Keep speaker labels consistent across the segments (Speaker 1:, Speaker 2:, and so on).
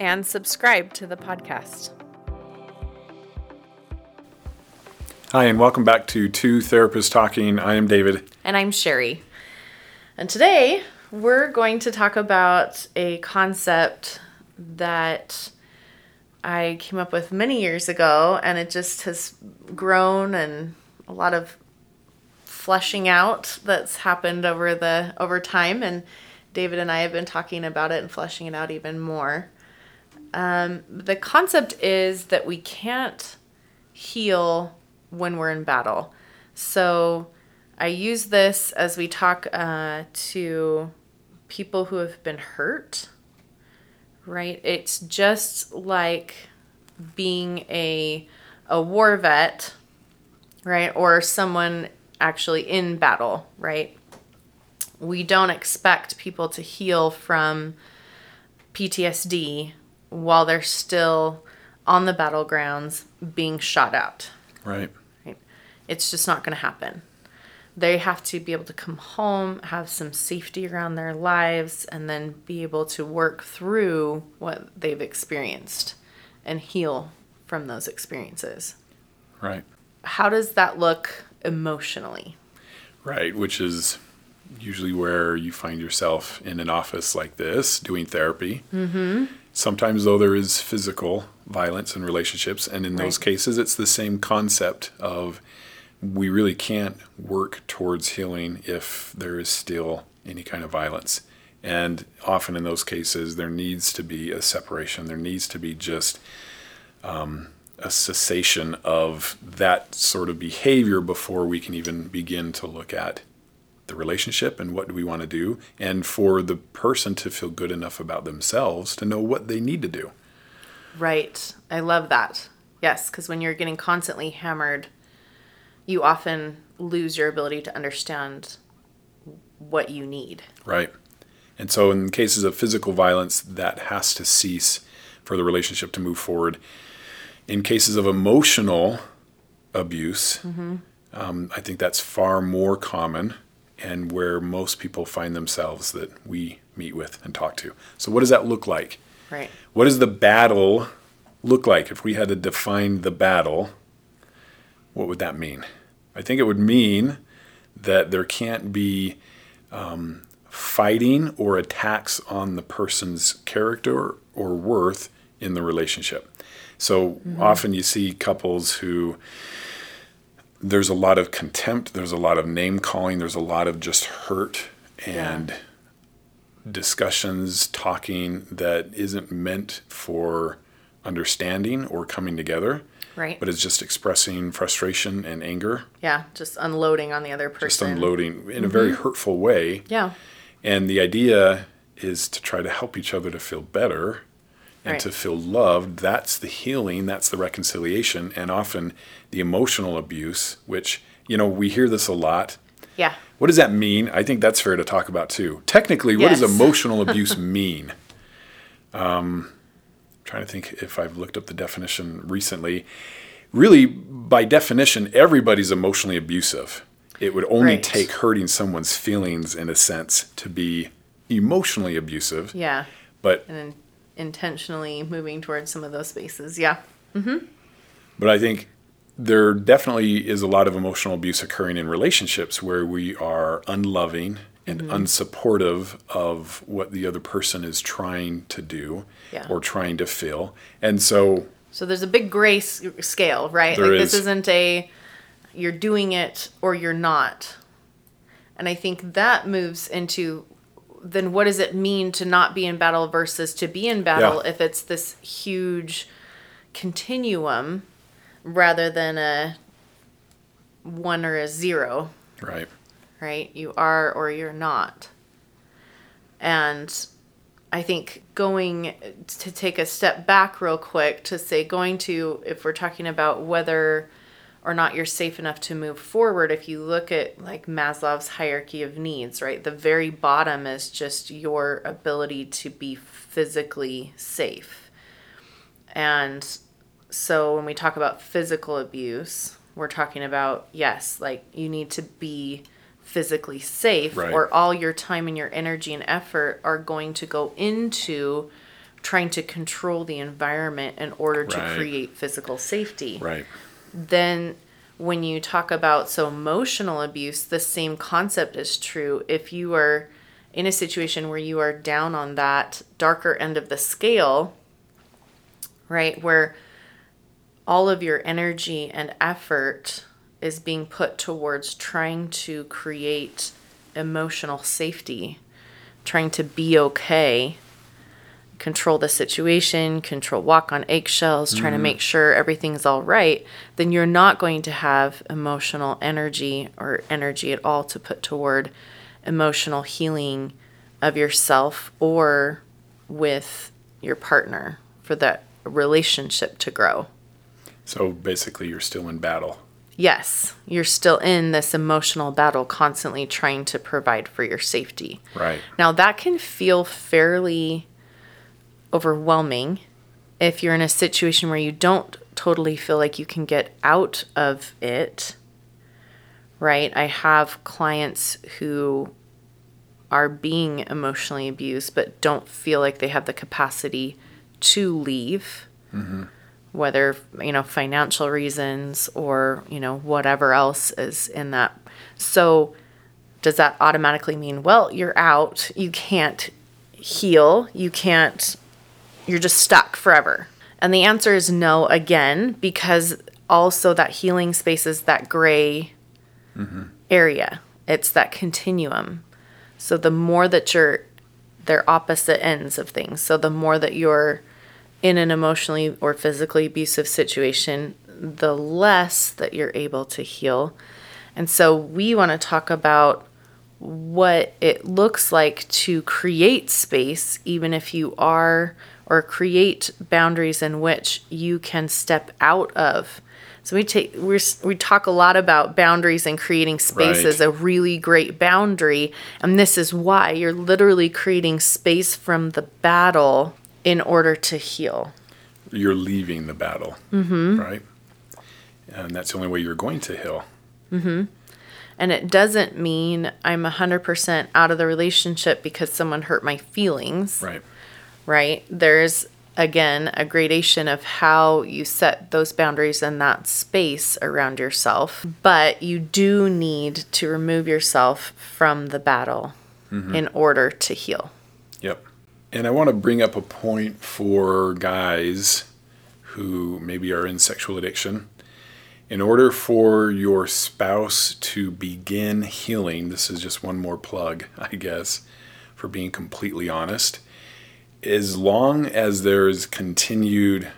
Speaker 1: and subscribe to the podcast.
Speaker 2: Hi, and welcome back to Two Therapists Talking. I am David.
Speaker 1: And I'm Sherry. And today we're going to talk about a concept that I came up with many years ago, and it just has grown and a lot of fleshing out that's happened over the over time and David and I have been talking about it and fleshing it out even more. Um, the concept is that we can't heal when we're in battle. So I use this as we talk uh, to people who have been hurt, right? It's just like being a, a war vet, right? Or someone actually in battle, right? We don't expect people to heal from PTSD while they're still on the battlegrounds being shot at.
Speaker 2: Right.
Speaker 1: right? It's just not going to happen. They have to be able to come home, have some safety around their lives, and then be able to work through what they've experienced and heal from those experiences.
Speaker 2: Right.
Speaker 1: How does that look emotionally?
Speaker 2: Right, which is usually where you find yourself in an office like this doing therapy. Mm-hmm. Sometimes, though, there is physical violence in relationships, and in right. those cases, it's the same concept of we really can't work towards healing if there is still any kind of violence. And often in those cases, there needs to be a separation. There needs to be just um, a cessation of that sort of behavior before we can even begin to look at the relationship and what do we want to do, and for the person to feel good enough about themselves to know what they need to do.
Speaker 1: Right. I love that. Yes, because when you're getting constantly hammered, you often lose your ability to understand what you need.
Speaker 2: Right. And so, in cases of physical violence, that has to cease for the relationship to move forward. In cases of emotional abuse, mm-hmm. um, I think that's far more common and where most people find themselves that we meet with and talk to. So, what does that look like?
Speaker 1: Right.
Speaker 2: What does the battle look like? If we had to define the battle, what would that mean? I think it would mean that there can't be um, fighting or attacks on the person's character or worth in the relationship. So mm-hmm. often you see couples who there's a lot of contempt, there's a lot of name calling, there's a lot of just hurt and yeah. discussions, talking that isn't meant for understanding or coming together.
Speaker 1: Right.
Speaker 2: But it's just expressing frustration and anger.
Speaker 1: Yeah, just unloading on the other person.
Speaker 2: Just unloading in mm-hmm. a very hurtful way.
Speaker 1: Yeah.
Speaker 2: And the idea is to try to help each other to feel better and right. to feel loved. That's the healing, that's the reconciliation, and often the emotional abuse, which, you know, we hear this a lot.
Speaker 1: Yeah.
Speaker 2: What does that mean? I think that's fair to talk about too. Technically, what does emotional abuse mean? Um, trying to think if I've looked up the definition recently. Really, by definition, everybody's emotionally abusive. It would only right. take hurting someone's feelings, in a sense, to be emotionally abusive.
Speaker 1: Yeah.
Speaker 2: But
Speaker 1: and intentionally moving towards some of those spaces. Yeah. Mm-hmm.
Speaker 2: But I think there definitely is a lot of emotional abuse occurring in relationships where we are unloving and mm-hmm. unsupportive of what the other person is trying to do
Speaker 1: yeah.
Speaker 2: or trying to feel. And so
Speaker 1: So there's a big gray scale, right?
Speaker 2: Like
Speaker 1: is. this isn't a you're doing it or you're not. And I think that moves into then what does it mean to not be in battle versus to be in battle yeah. if it's this huge continuum rather than a one or a zero?
Speaker 2: Right.
Speaker 1: Right? You are or you're not. And I think going to take a step back real quick to say going to if we're talking about whether or not you're safe enough to move forward if you look at like Maslow's hierarchy of needs, right? The very bottom is just your ability to be physically safe. And so when we talk about physical abuse, we're talking about yes, like you need to be physically safe
Speaker 2: Right.
Speaker 1: or all your time and your energy and effort are going to go into trying to control the environment in order to
Speaker 2: Right.
Speaker 1: create physical safety
Speaker 2: Right.
Speaker 1: Then when you talk about so emotional abuse the same concept is true. If you are in a situation where you are down on that darker end of the scale right where all of your energy and effort is being put towards trying to create emotional safety trying to be okay control the situation, control walk on eggshells, trying to mm. make sure everything's all right, then you're not going to have emotional energy or energy at all to put toward emotional healing of yourself or with your partner for that relationship to grow.
Speaker 2: So basically, you're still in battle.
Speaker 1: Yes, you're still in this emotional battle, constantly trying to provide for your safety.
Speaker 2: Right.
Speaker 1: Now, that can feel fairly overwhelming if you're in a situation where you don't totally feel like you can get out of it. Right? I have clients who are being emotionally abused but don't feel like they have the capacity to leave. Mm-hmm. Whether, you know, financial reasons or, you know, whatever else is in that. So, does that automatically mean, well, you're out, you can't heal, you can't, you're just stuck forever? And the answer is no again, because also that healing space is that gray mm-hmm. area, it's that continuum. So the more that you're, they're opposite ends of things. So the more that you're in an emotionally or physically abusive situation, the less that you're able to heal. And so we want to talk about what it looks like to create space, even if you are, or create boundaries in which you can step out of. So we take we we talk a lot about boundaries and creating space
Speaker 2: Right.
Speaker 1: as a really great boundary, and this is why you're literally creating space from the battle in order to heal.
Speaker 2: You're leaving the battle. Mm-hmm. Right. And that's the only way you're going to heal.
Speaker 1: And it doesn't mean I'm 100% out of the relationship because someone hurt my feelings.
Speaker 2: Right.
Speaker 1: Right? There's again a gradation of how you set those boundaries in that space around yourself, but you do need to remove yourself from the battle mm-hmm. in order to heal.
Speaker 2: Yep. And I want to bring up a point for guys who maybe are in sexual addiction. In order for your spouse to begin healing, this is just one more plug, I guess, for being completely honest. As long as there's continued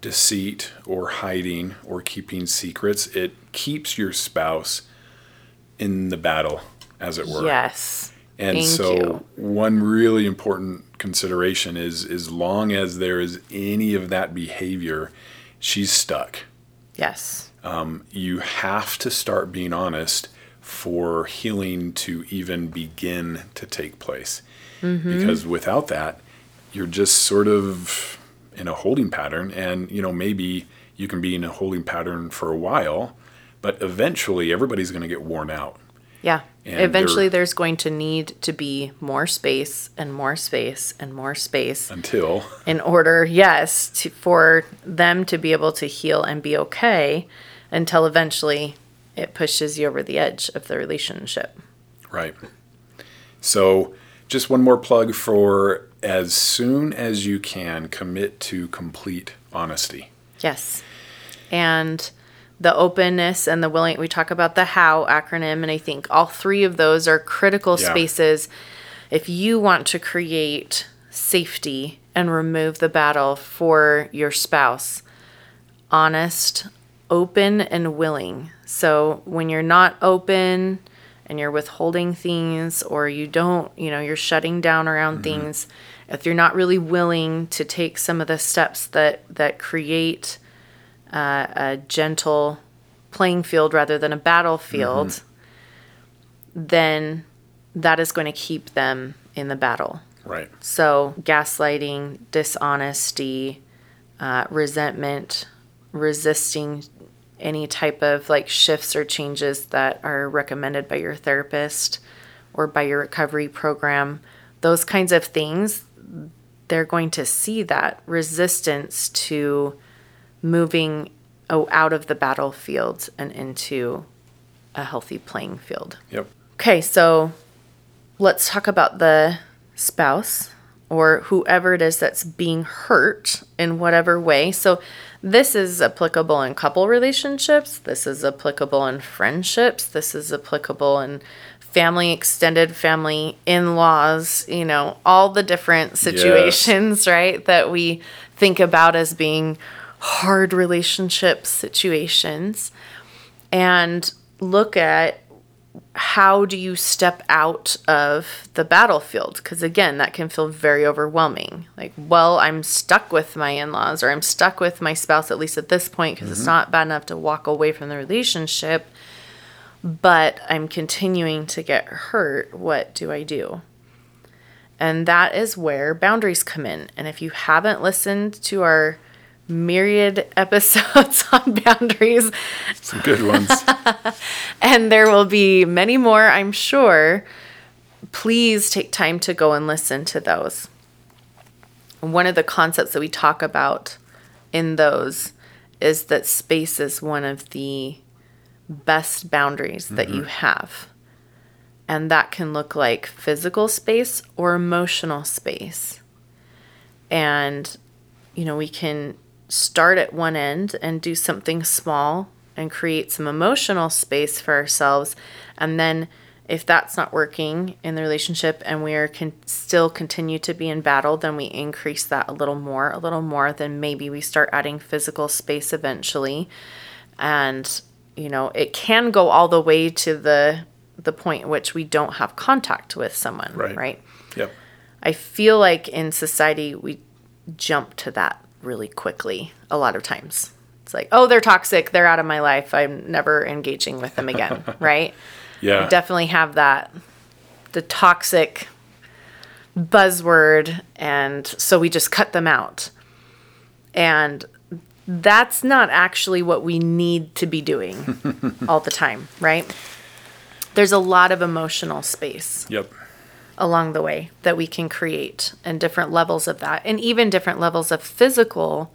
Speaker 2: deceit or hiding or keeping secrets, it keeps your spouse in the battle, as it were.
Speaker 1: Yes.
Speaker 2: And
Speaker 1: Thank
Speaker 2: so
Speaker 1: you.
Speaker 2: one really important consideration is as long as there is any of that behavior, she's stuck.
Speaker 1: Yes.
Speaker 2: You have to start being honest for healing to even begin to take place.
Speaker 1: Mm-hmm.
Speaker 2: Because without that, you're just sort of in a holding pattern and you know maybe you can be in a holding pattern for a while, but eventually everybody's going to get worn out.
Speaker 1: Yeah.
Speaker 2: And
Speaker 1: Eventually, there's going to need to be more space and more space and more space
Speaker 2: Until
Speaker 1: in order, yes, to, for them to be able to heal and be okay until eventually it pushes you over the edge of the relationship.
Speaker 2: Right. So, just one more plug for as soon as you can, commit to complete honesty.
Speaker 1: Yes. And the openness and the willing, we talk about the HOW acronym, and I think all three of those are critical
Speaker 2: Yeah.
Speaker 1: spaces if you want to create safety and remove the battle for your spouse. Honest, open, and willing. So when you're not open and you're withholding things or you don't, you know, you're shutting down around things, if you're not really willing to take some of the steps that that create uh, a gentle playing field rather than a battlefield, then that is going to keep them in the battle.
Speaker 2: Right.
Speaker 1: So, gaslighting, dishonesty, uh, resentment, resisting any type of like shifts or changes that are recommended by your therapist or by your recovery program, those kinds of things, they're going to see that resistance to moving out of the battlefield and into a healthy playing field.
Speaker 2: Yep.
Speaker 1: Okay, so let's talk about the spouse or whoever it is that's being hurt in whatever way. So this is applicable in couple relationships, this is applicable in friendships, this is applicable in family, extended family, in laws, you know, all the different situations, right, that we think about as being hard relationship situations. And look at how do you step out of the battlefield? Because again, that can feel very overwhelming. Like, well, I'm stuck with my in laws or I'm stuck with my spouse, at least at this point, because it's mm-hmm. not bad enough to walk away from the relationship, but I'm continuing to get hurt. What do I do? And that is where boundaries come in. And if you haven't listened to our myriad episodes on boundaries,
Speaker 2: Some good ones.
Speaker 1: and there will be many more, I'm sure. Please take time to go and listen to those. One of the concepts that we talk about in those is that space is one of the best boundaries that you mm-hmm. have. And that can look like physical space or emotional space. And, you know, we can start at one end and do something small and create some emotional space for ourselves. And then, if that's not working in the relationship and we are can still continue to be in battle, then we increase that a little more, a little more. Then maybe we start adding physical space eventually. And, you know, it can go all the way to the the point at which we don't have contact with someone,
Speaker 2: Right.
Speaker 1: right?
Speaker 2: Yep.
Speaker 1: I feel like in society we jump to that really quickly a lot of times. It's like, oh, they're toxic, they're out of my life. I'm never engaging with them again, right?
Speaker 2: Yeah.
Speaker 1: Definitely have that the toxic buzzword and so we just cut them out. And that's not actually what we need to be doing all the time, right? There's a lot of emotional space
Speaker 2: Yep.
Speaker 1: Along the way that we can create and different levels of that and even different levels of physical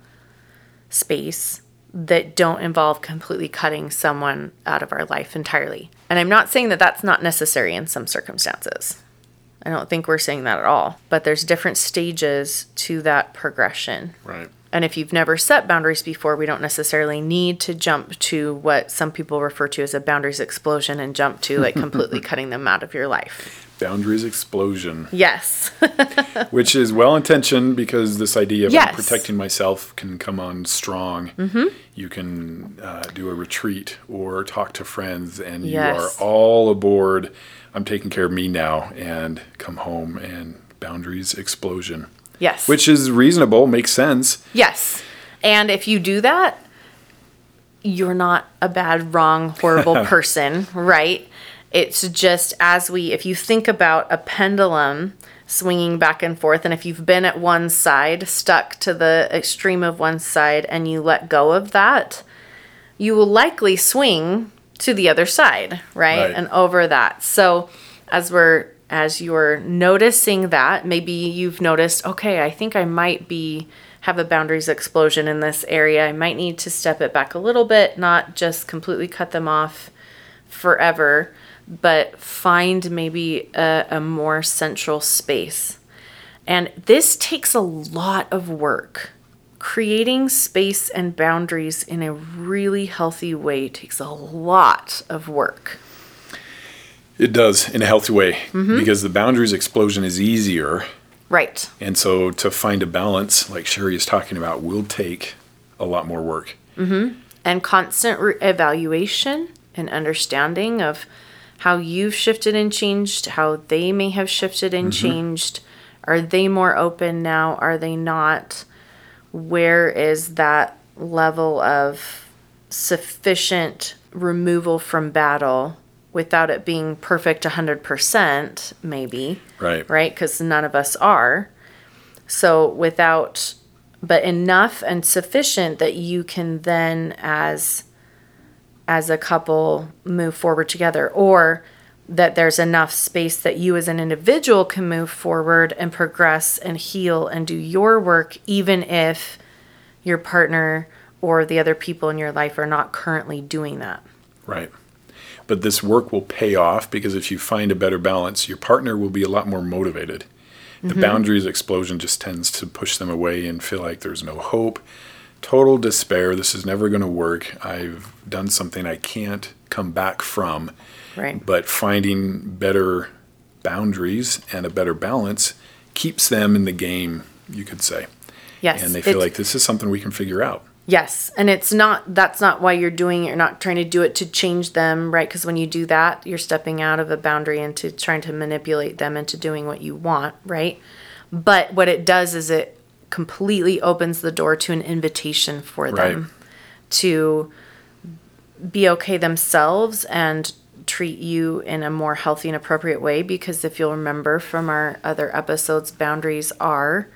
Speaker 1: space that don't involve completely cutting someone out of our life entirely. And I'm not saying that that's not necessary in some circumstances. I don't think we're saying that at all, but there's different stages to that progression.
Speaker 2: Right.
Speaker 1: And if you've never set boundaries before, we don't necessarily need to jump to what some people refer to as a boundaries explosion and jump to like completely cutting them out of your life.
Speaker 2: Boundaries explosion,
Speaker 1: Yes.
Speaker 2: which is well intentioned because this idea of
Speaker 1: Yes.
Speaker 2: protecting myself can come on strong. Mm-hmm. You can uh, do a retreat or talk to friends, and you are all aboard. I'm taking care of me now, and come home and boundaries explosion,
Speaker 1: yes.
Speaker 2: which is reasonable, makes sense.
Speaker 1: Yes. And if you do that, you're not a bad, wrong, horrible person, right? It's just as we, if you think about a pendulum swinging back and forth, and if you've been at one side, stuck to the extreme of one side, and you let go of that, you will likely swing to the other side, right?
Speaker 2: Right.
Speaker 1: And over that. So as we're as you're noticing that, maybe you've noticed, okay, I think I might be have a boundaries explosion in this area. I might need to step it back a little bit, not just completely cut them off forever, but find maybe a, a more central space. And this takes a lot of work. Creating space and boundaries in a really healthy way takes a lot of work.
Speaker 2: It does in a healthy way
Speaker 1: Mm-hmm.
Speaker 2: because the boundaries explosion is easier.
Speaker 1: Right.
Speaker 2: And so to find a balance, like Sherry is talking about, will take a lot more work.
Speaker 1: And constant re- evaluation and understanding of how you've shifted and changed, how they may have shifted and changed. Are they more open now? Are they not? Where is that level of sufficient removal from battle without it being perfect 100%, maybe?
Speaker 2: Right.
Speaker 1: right? Because none of us are. So without, but enough and sufficient that you can then, as as a couple, move forward together, or that there's enough space that you as an individual can move forward and progress and heal and do your work, even if your partner or the other people in your life are not currently doing that.
Speaker 2: Right. But this work will pay off because if you find a better balance, your partner will be a lot more motivated. The mm-hmm. boundaries explosion just tends to push them away and feel like there's no hope, total despair. This is never going to work. I've done something I can't come back from.
Speaker 1: Right.
Speaker 2: But finding better boundaries and a better balance keeps them in the game, you could say.
Speaker 1: Yes.
Speaker 2: And they feel like this is something we can figure out.
Speaker 1: Yes, and it's not that's not why you're doing it. You're not trying to do it to change them, right? Because when you do that, you're stepping out of a boundary into trying to manipulate them into doing what you want, right? But what it does is it completely opens the door to an invitation for them
Speaker 2: Right.
Speaker 1: to be okay themselves and treat you in a more healthy and appropriate way because if you'll remember from our other episodes boundaries are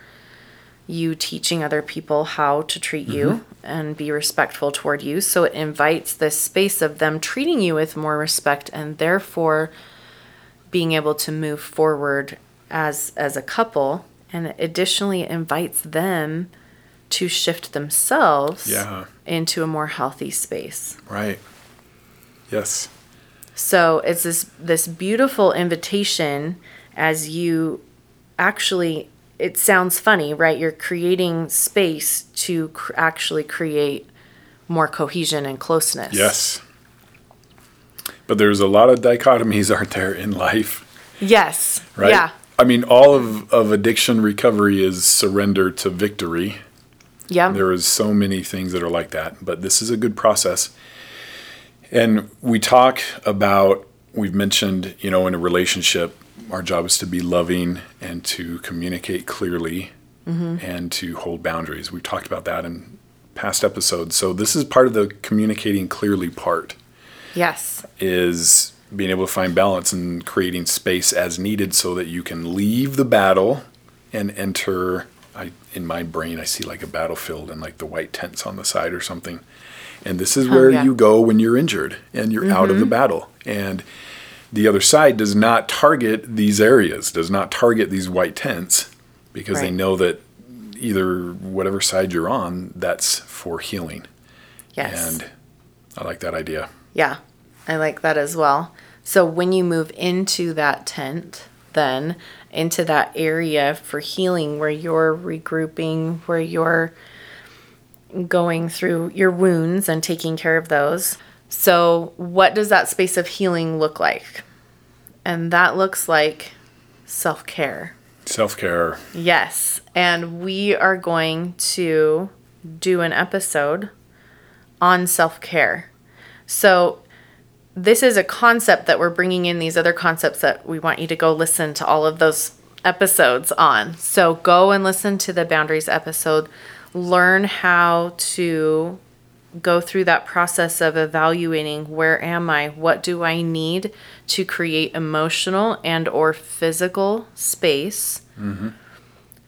Speaker 1: you teaching other people how to treat you mm-hmm. And be respectful toward you so it invites this space of them treating you with more respect and therefore being able to move forward as as a couple and additionally it invites them to shift themselves
Speaker 2: Yeah.
Speaker 1: into a more healthy space.
Speaker 2: Right. Yes.
Speaker 1: So it's this this beautiful invitation as you actually it sounds funny, right? You're creating space to cr- actually create more cohesion and closeness.
Speaker 2: Yes. But there's a lot of dichotomies, aren't there, in life,
Speaker 1: Yes.
Speaker 2: right?
Speaker 1: Yeah.
Speaker 2: I mean, all of, of addiction recovery is surrender to victory.
Speaker 1: Yeah.
Speaker 2: There is so many things that are like that, but this is a good process. And we talk about, we've mentioned, you know, in a relationship, our job is to be loving and to communicate clearly and to hold boundaries. We've talked about that in past episodes. So this is part of the communicating clearly part
Speaker 1: yes.
Speaker 2: is being able to find balance and creating space as needed so that you can leave the battle and enter I in my brain I see like a battlefield and like the white tents on the side or something. And this is oh, where
Speaker 1: yeah.
Speaker 2: you go when you're injured and you're out of the mm-hmm. battle. And the other side does not target these areas, does not target these white tents because they know that either whatever side you're on, that's for healing.
Speaker 1: Yes.
Speaker 2: And I like that idea.
Speaker 1: Yeah, I like that as well. So when you move into that tent, then into that area for healing where you're regrouping, where you're going through your wounds and taking care of those. So, what does that space of healing look like? And that looks like self care.
Speaker 2: Self care.
Speaker 1: Yes. And we are going to do an episode on self care. So, this is a concept that we're bringing in these other concepts that we want you to go listen to all of those episodes on. So, go and listen to the boundaries episode, learn how to go through that process of evaluating where am i? What do i need to create emotional and or physical space? Mm-hmm.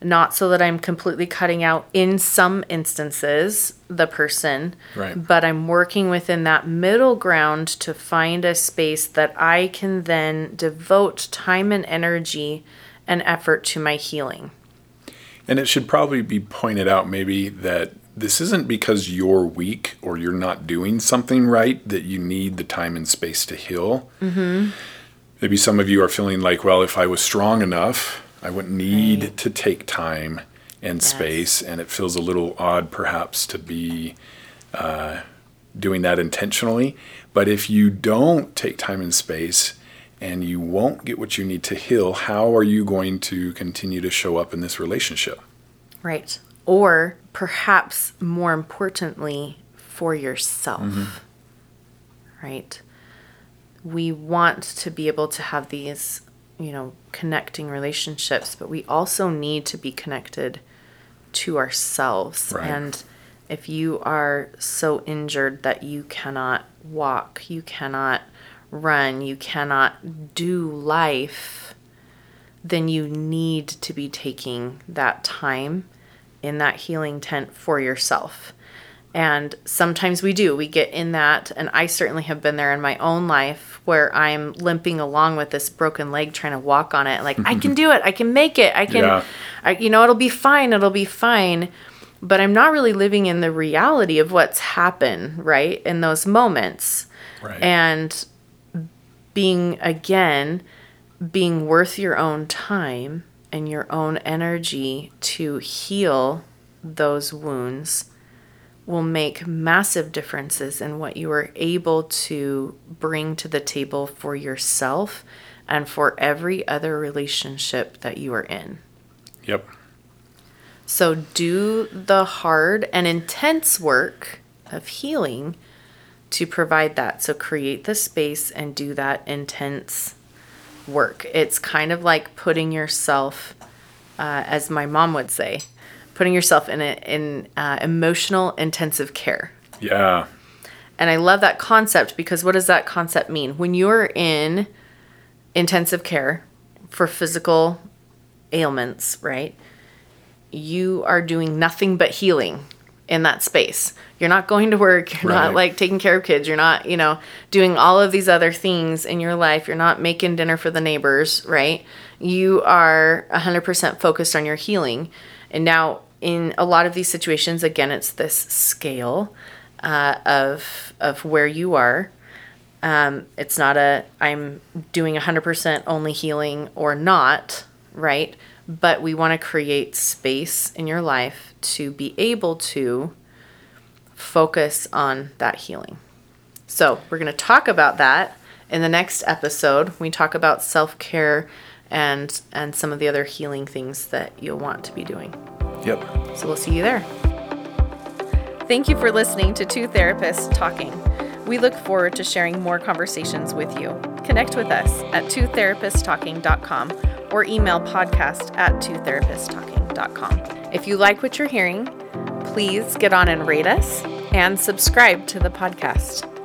Speaker 1: Not so that i'm completely cutting out in some instances the person
Speaker 2: Right.
Speaker 1: but i'm working within that middle ground to find a space that i can then devote time and energy and effort to my healing.
Speaker 2: And it should probably be pointed out maybe that this isn't because you're weak or you're not doing something right that you need the time and space to heal. Mm-hmm. Maybe some of you are feeling like, well, if I was strong enough, I wouldn't need to take time and space. And it feels a little odd perhaps to be uh, doing that intentionally. But if you don't take time and space, and you won't get what you need to heal, how are you going to continue to show up in this relationship?
Speaker 1: Right. Or perhaps more importantly, for yourself. Mm-hmm. Right. we want to be able to have these, you know, connecting relationships, but we also need to be connected to ourselves.
Speaker 2: Right.
Speaker 1: And if you are so injured that you cannot walk, you cannot run, you cannot do life, then you need to be taking that time in that healing tent for yourself. And sometimes we do. We get in that, and I certainly have been there in my own life where I'm limping along with this broken leg trying to walk on it. Like, I can do it. I can make it. I can,
Speaker 2: Yeah.
Speaker 1: I, you know, it'll be fine. It'll be fine. But I'm not really living in the reality of what's happened, right? In those moments.
Speaker 2: Right.
Speaker 1: And being, again, being worth your own time and your own energy to heal those wounds will make massive differences in what you are able to bring to the table for yourself and for every other relationship that you are in.
Speaker 2: Yep.
Speaker 1: So do the hard and intense work of healing to provide that. So create the space and do that intense work. It's kind of like putting yourself, uh, as my mom would say, putting yourself in a, in uh, emotional intensive care.
Speaker 2: Yeah.
Speaker 1: And I love that concept because what does that concept mean? When you're in intensive care for physical ailments, right? You are doing nothing but healing in that space. You're not going to work, you're not like taking care of kids, you're not, you know, doing all of these other things in your life. You're not making dinner for the neighbors, right? You are 100% focused on your healing. And now in a lot of these situations again it's this scale uh, of of where you are um, it's not a i'm doing 100% only healing or not right but we want to create space in your life to be able to focus on that healing so we're going to talk about that in the next episode we talk about self-care and and some of the other healing things that you'll want to be doing
Speaker 2: Yep.
Speaker 1: so we'll see you there. Thank you for listening to Two Therapists Talking. We look forward to sharing more conversations with you. Connect with us at twotherapisttalking.com or email podcast at twotherapisttalking.com. If you like what you're hearing, please get on and rate us and subscribe to the podcast.